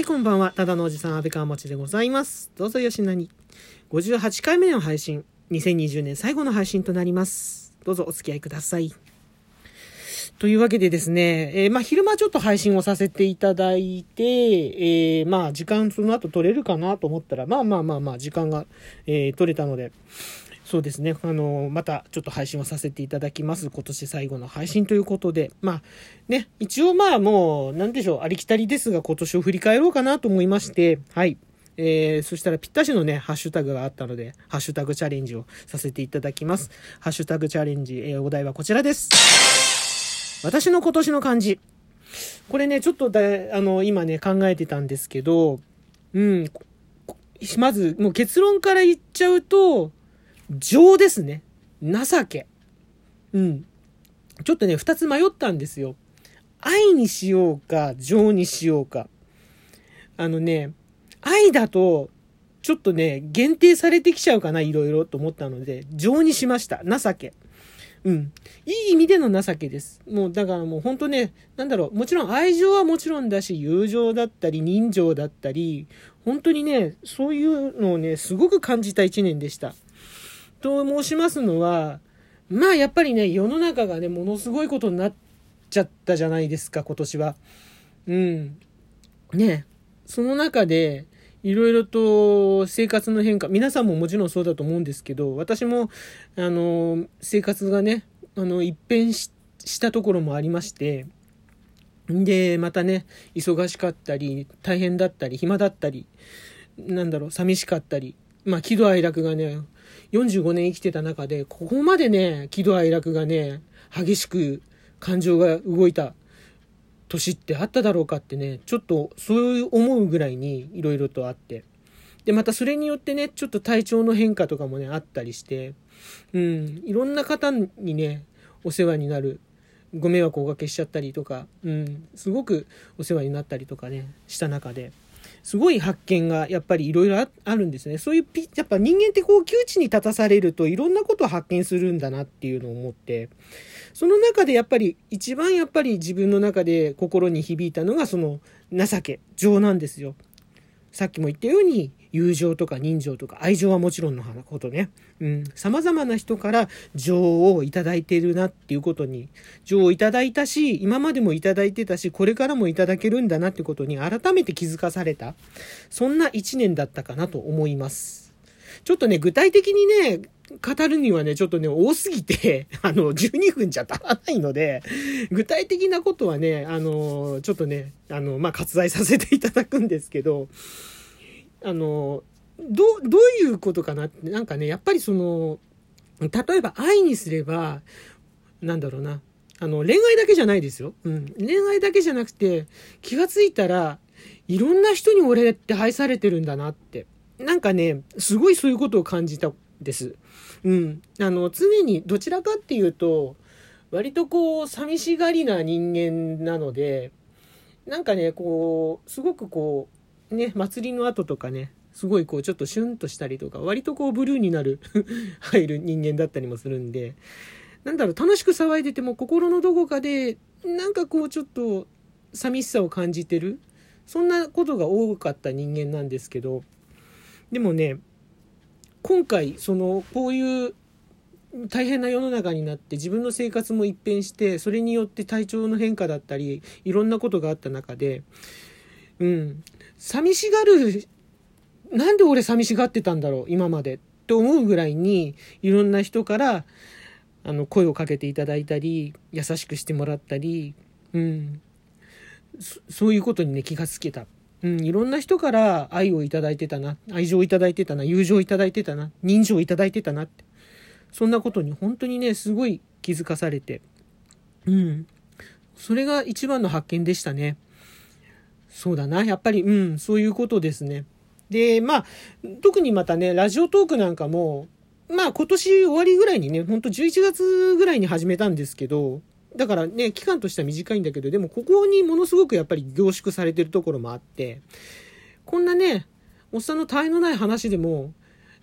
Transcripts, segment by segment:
はい、こんばんは。ただのおじさん、安倍川持でございます。どうぞよしなに。58回目の配信。2020年最後の配信となります。どうぞお付き合いください。というわけでですね、えーまあ、昼間ちょっと配信をさせていただいて、えーまあ、時間その後取れるかなと思ったら、まあまあまあまあ、時間が、えー取れたので、そうですね。あの、またちょっと配信をさせていただきます。今年最後の配信ということで。まあ、ね、一応まあもう、なんでしょう、ありきたりですが、今年を振り返ろうかなと思いまして、はい。えー、そしたらぴったしのね、ハッシュタグがあったので、ハッシュタグチャレンジをさせていただきます。ハッシュタグチャレンジ、えーお題はこちらです。私の今年の漢字。これね、ちょっとだ、あの、今ね、考えてたんですけど、うん、まず、もう結論から言っちゃうと、情ですね。情け。うん。ちょっとね、二つ迷ったんですよ。愛にしようか、情にしようか。あのね、愛だと、ちょっとね、限定されてきちゃうかな、いろいろと思ったので、情にしました。情け。うん。いい意味での情けです。もう、だからもう本当ね、なんだろう、もちろん愛情はもちろんだし、友情だったり、人情だったり、本当にね、そういうのをね、すごく感じた一年でした。と申しますのは、まあやっぱりね、世の中がね、ものすごいことになっちゃったじゃないですか、今年は。うん。ねその中で、いろいろと生活の変化、皆さんももちろんそうだと思うんですけど、私も、あの、生活がね、あの、一変ししたところもありまして、で、またね、忙しかったり、大変だったり、暇だったり、なんだろう、寂しかったり、まあ、喜怒哀楽がね、45年生きてた中で、ここまでね、喜怒哀楽がね、激しく感情が動いた年ってあっただろうかってね、ちょっとそう思うぐらいにいろいろとあって。で、またそれによってね、ちょっと体調の変化とかもね、あったりして、うん、いろんな方にね、お世話になる、ご迷惑をおかけしちゃったりとか、うん、すごくお世話になったりとかね、した中で、すごい発見がやっぱりいろいろあるんですね。そういうピ、やっぱ人間ってこう窮地に立たされるといろんなことを発見するんだなっていうのを思って、その中でやっぱり一番やっぱり自分の中で心に響いたのがその情け、情なんですよ。さっきも言ったように、友情とか人情とか愛情はもちろんのことね。うん。様々な人から情をいただいているなっていうことに、情をいただいたし、今までもいただいてたし、これからもいただけるんだなってことに改めて気づかされた。そんな一年だったかなと思います。ちょっとね、具体的にね、語るにはね、ちょっとね、多すぎて、あの、12分じゃ足らないので、具体的なことはね、あの、ちょっとね、あの、まあ、割愛させていただくんですけど、あの、ど、どういうことかなって、なんかね、やっぱりその、例えば愛にすれば、なんだろうな、あの、恋愛だけじゃないですよ。うん。恋愛だけじゃなくて、気がついたら、いろんな人に俺って愛されてるんだなって。なんかね、すごいそういうことを感じたんです。うん。あの、常にどちらかっていうと、割とこう、寂しがりな人間なので、なんかね、こう、すごくこう、ね、祭りの後とかね、すごいこう、ちょっとシュンとしたりとか、割とこう、ブルーになる、入る人間だったりもするんで、なんだろう、楽しく騒いでても心のどこかで、なんかこう、ちょっと、寂しさを感じてる。そんなことが多かった人間なんですけど、でもね、今回、その、こういう大変な世の中になって自分の生活も一変して、それによって体調の変化だったり、いろんなことがあった中で、うん、寂しがる、なんで俺寂しがってたんだろう、今まで。って思うぐらいに、いろんな人から、あの、声をかけていただいたり、優しくしてもらったり、うん、そそういうことにね、気がつけた。うん、いろんな人から愛をいただいてたな、愛情をいただいてたな、友情をいただいてたな、人情をいただいてたなって。そんなことに本当にね、すごい気づかされて。うん。それが一番の発見でしたね。そうだな。やっぱり、うん、そういうことですね。で、まあ、特にまたね、ラジオトークなんかも、まあ今年終わりぐらいにね、ほんと11月ぐらいに始めたんですけど、だからね、期間としては短いんだけど、でもここにものすごくやっぱり凝縮されてるところもあって、こんなね、おっさんの他愛のない話でも、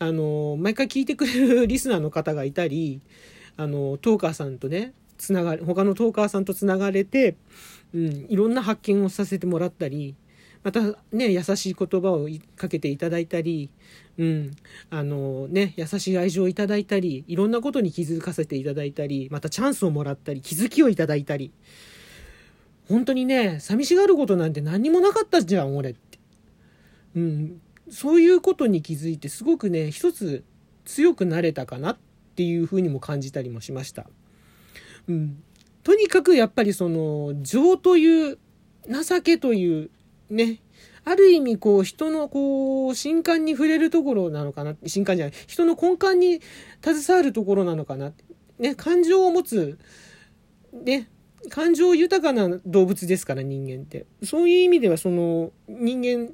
あの、毎回聞いてくれるリスナーの方がいたり、あの、トーカーさんとね、つながれ、他のトーカーさんとつながれて、うん、いろんな発見をさせてもらったり、またね、優しい言葉をかけていただいたり、うん、あのね、優しい愛情をいただいたり、いろんなことに気づかせていただいたり、またチャンスをもらったり、気づきをいただいたり、本当にね、寂しがることなんて何にもなかったじゃん、俺って。うん、そういうことに気づいて、すごくね、一つ強くなれたかなっていうふうにも感じたりもしました。うん。とにかくやっぱりその、情という、情けというね、ある意味こう人のこう新刊に触れるところなのかな新刊じゃない人の根幹に携わるところなのかなね感情を持つね感情豊かな動物ですから人間ってそういう意味ではその人間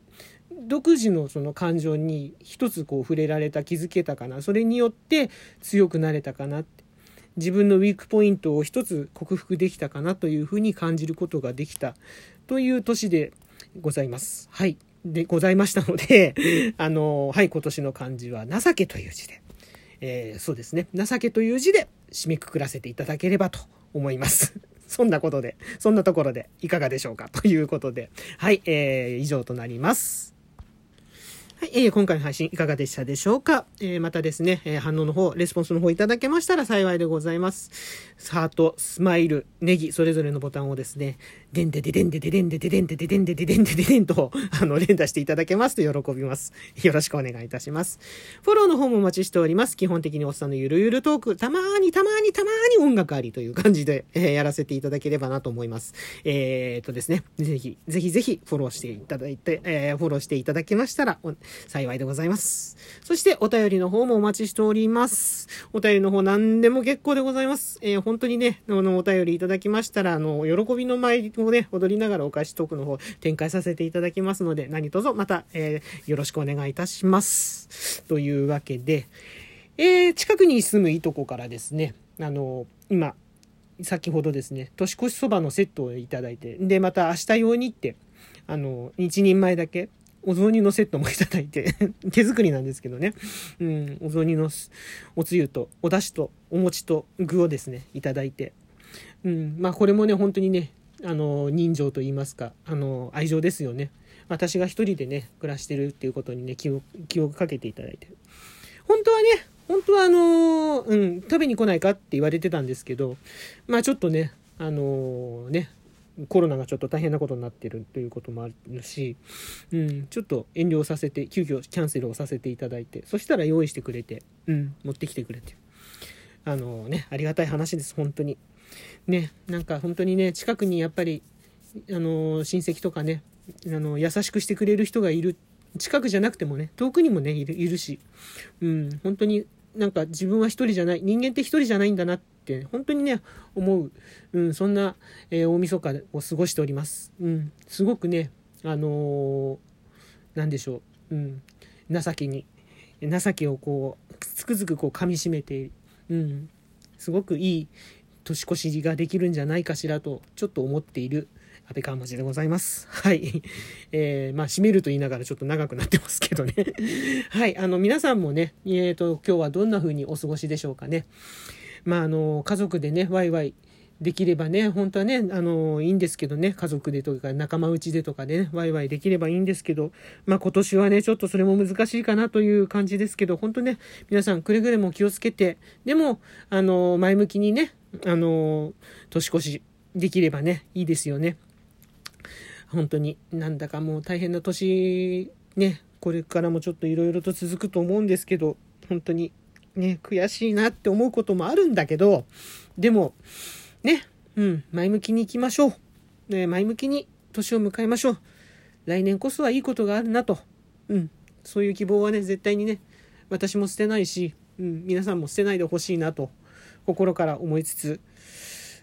独自のその感情に一つこう触れられた気づけたかなそれによって強くなれたかなって自分のウィークポイントを一つ克服できたかなというふうに感じることができたという年でございます。はい。で、ございましたので、あの、はい、今年の漢字は情けという字で、えー、そうですね、情けという字で締めくくらせていただければと思います。そんなことで、そんなところでいかがでしょうかということで、はい、えー、以上となります。はい、えー、今回の配信いかがでしたでしょうか、えー、またですね、えー、反応の方、レスポンスの方いただけましたら幸いでございます。ハート、スマイル、ネギ、それぞれのボタンをですね、でんでででんでででんでででんでででんでででんでででんと、あの、連打していただけますと喜びます。よろしくお願いいたします。フォローの方もお待ちしております。基本的におっさんのゆるゆるトーク、たまーにたまーにたまーに音楽ありという感じで、えー、やらせていただければなと思います。えー、っとですね、ぜひ、ぜひぜひフォローしていただいて、えー、フォローしていただけましたら、幸いでございます。そしてお便りの方もお待ちしております。お便りの方何でも結構でございます。えー、本当にね、あの、お便りいただきましたら、あの、喜びの舞をね、踊りながらお菓子トークの方展開させていただきますので、何卒また、えー、よろしくお願いいたします。というわけで、えー、近くに住むいとこからですね、あの、今、先ほどですね、年越しそばのセットをいただいて、で、また明日用にって、あの、一人前だけ、お雑煮のセットもいただいて 手作りなんですけどね。うん、お雑煮のおつゆと、お出汁と、お餅と具をですね、いただいて。うん、まあこれもね、本当にね、あの、人情と言いますか、あの、愛情ですよね。私が一人でね、暮らしてるっていうことにね、気を、気をかけていただいて。本当はね、本当はあのうん、食べに来ないかって言われてたんですけど、まあちょっとね、あの、ね、コロナがちょっと大変なことになってるということもあるし、うん、ちょっと遠慮させて、急遽キャンセルをさせていただいて、そしたら用意してくれて、うん、持ってきてくれて。あのね、ありがたい話です、本当に。ね、なんか本当にね、近くにやっぱり、あの、親戚とかね、あの、優しくしてくれる人がいる。近くじゃなくてもね、遠くにもね、いるし、うん、本当になんか自分は一人じゃない、人間って一人じゃないんだなって、本当にね、思う、うん、そんな、えー、大晦日を過ごしております。うん、すごくね、あのー、でしょう、うん、情けに、情けをこう、つくづくこう噛みしめて、うん、すごくいい年越しができるんじゃないかしらと、ちょっと思っている安倍川町でございます。はい。えー、まあ、閉めると言いながらちょっと長くなってますけどね。はい。あの、皆さんもね、えっ、ー、と、今日はどんな風にお過ごしでしょうかね。まあ、あの、家族でね、ワイワイできればね、本当はね、あの、いいんですけどね、家族でとか仲間内でとかでね、ワイワイできればいいんですけど、まあ今年はね、ちょっとそれも難しいかなという感じですけど、本当ね、皆さんくれぐれも気をつけて、でも、あの、前向きにね、あの、年越しできればね、いいですよね。本当になんだかもう大変な年ねこれからもちょっといろいろと続くと思うんですけど本当にね悔しいなって思うこともあるんだけどでもねうん前向きにいきましょう、ね、前向きに年を迎えましょう。来年こそはいいことがあるなと。うんそういう希望はね絶対にね私も捨てないし、うん、皆さんも捨てないでほしいなと心から思いつつ。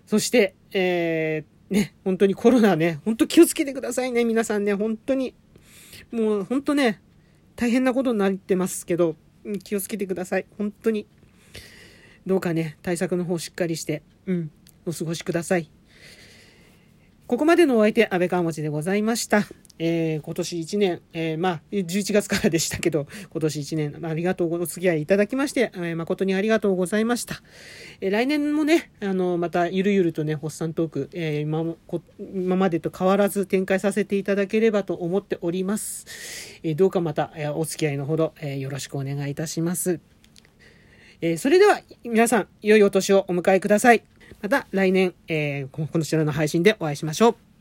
そして、えーね、本当にコロナね、本当気をつけてくださいね、皆さんね、本当に。もう本当ね、大変なことになってますけど、気をつけてください。本当に。どうかね、対策の方しっかりして、うん、お過ごしください。ここまでのお相手、安倍川持でございました。えー、今年1年、えー、まあ、11月からでしたけど、今年1年、ありがとうお付き合いいただきまして、えー、誠にありがとうございました。えー、来年もね、あの、また、ゆるゆるとね、ホッサントーク、えー、今もこ、今までと変わらず展開させていただければと思っております。えー、どうかまた、えー、お付き合いのほど、えー、よろしくお願いいたします。えー、それでは、皆さん、良いお年をお迎えください。また来年、えー、こちらの配信でお会いしましょう。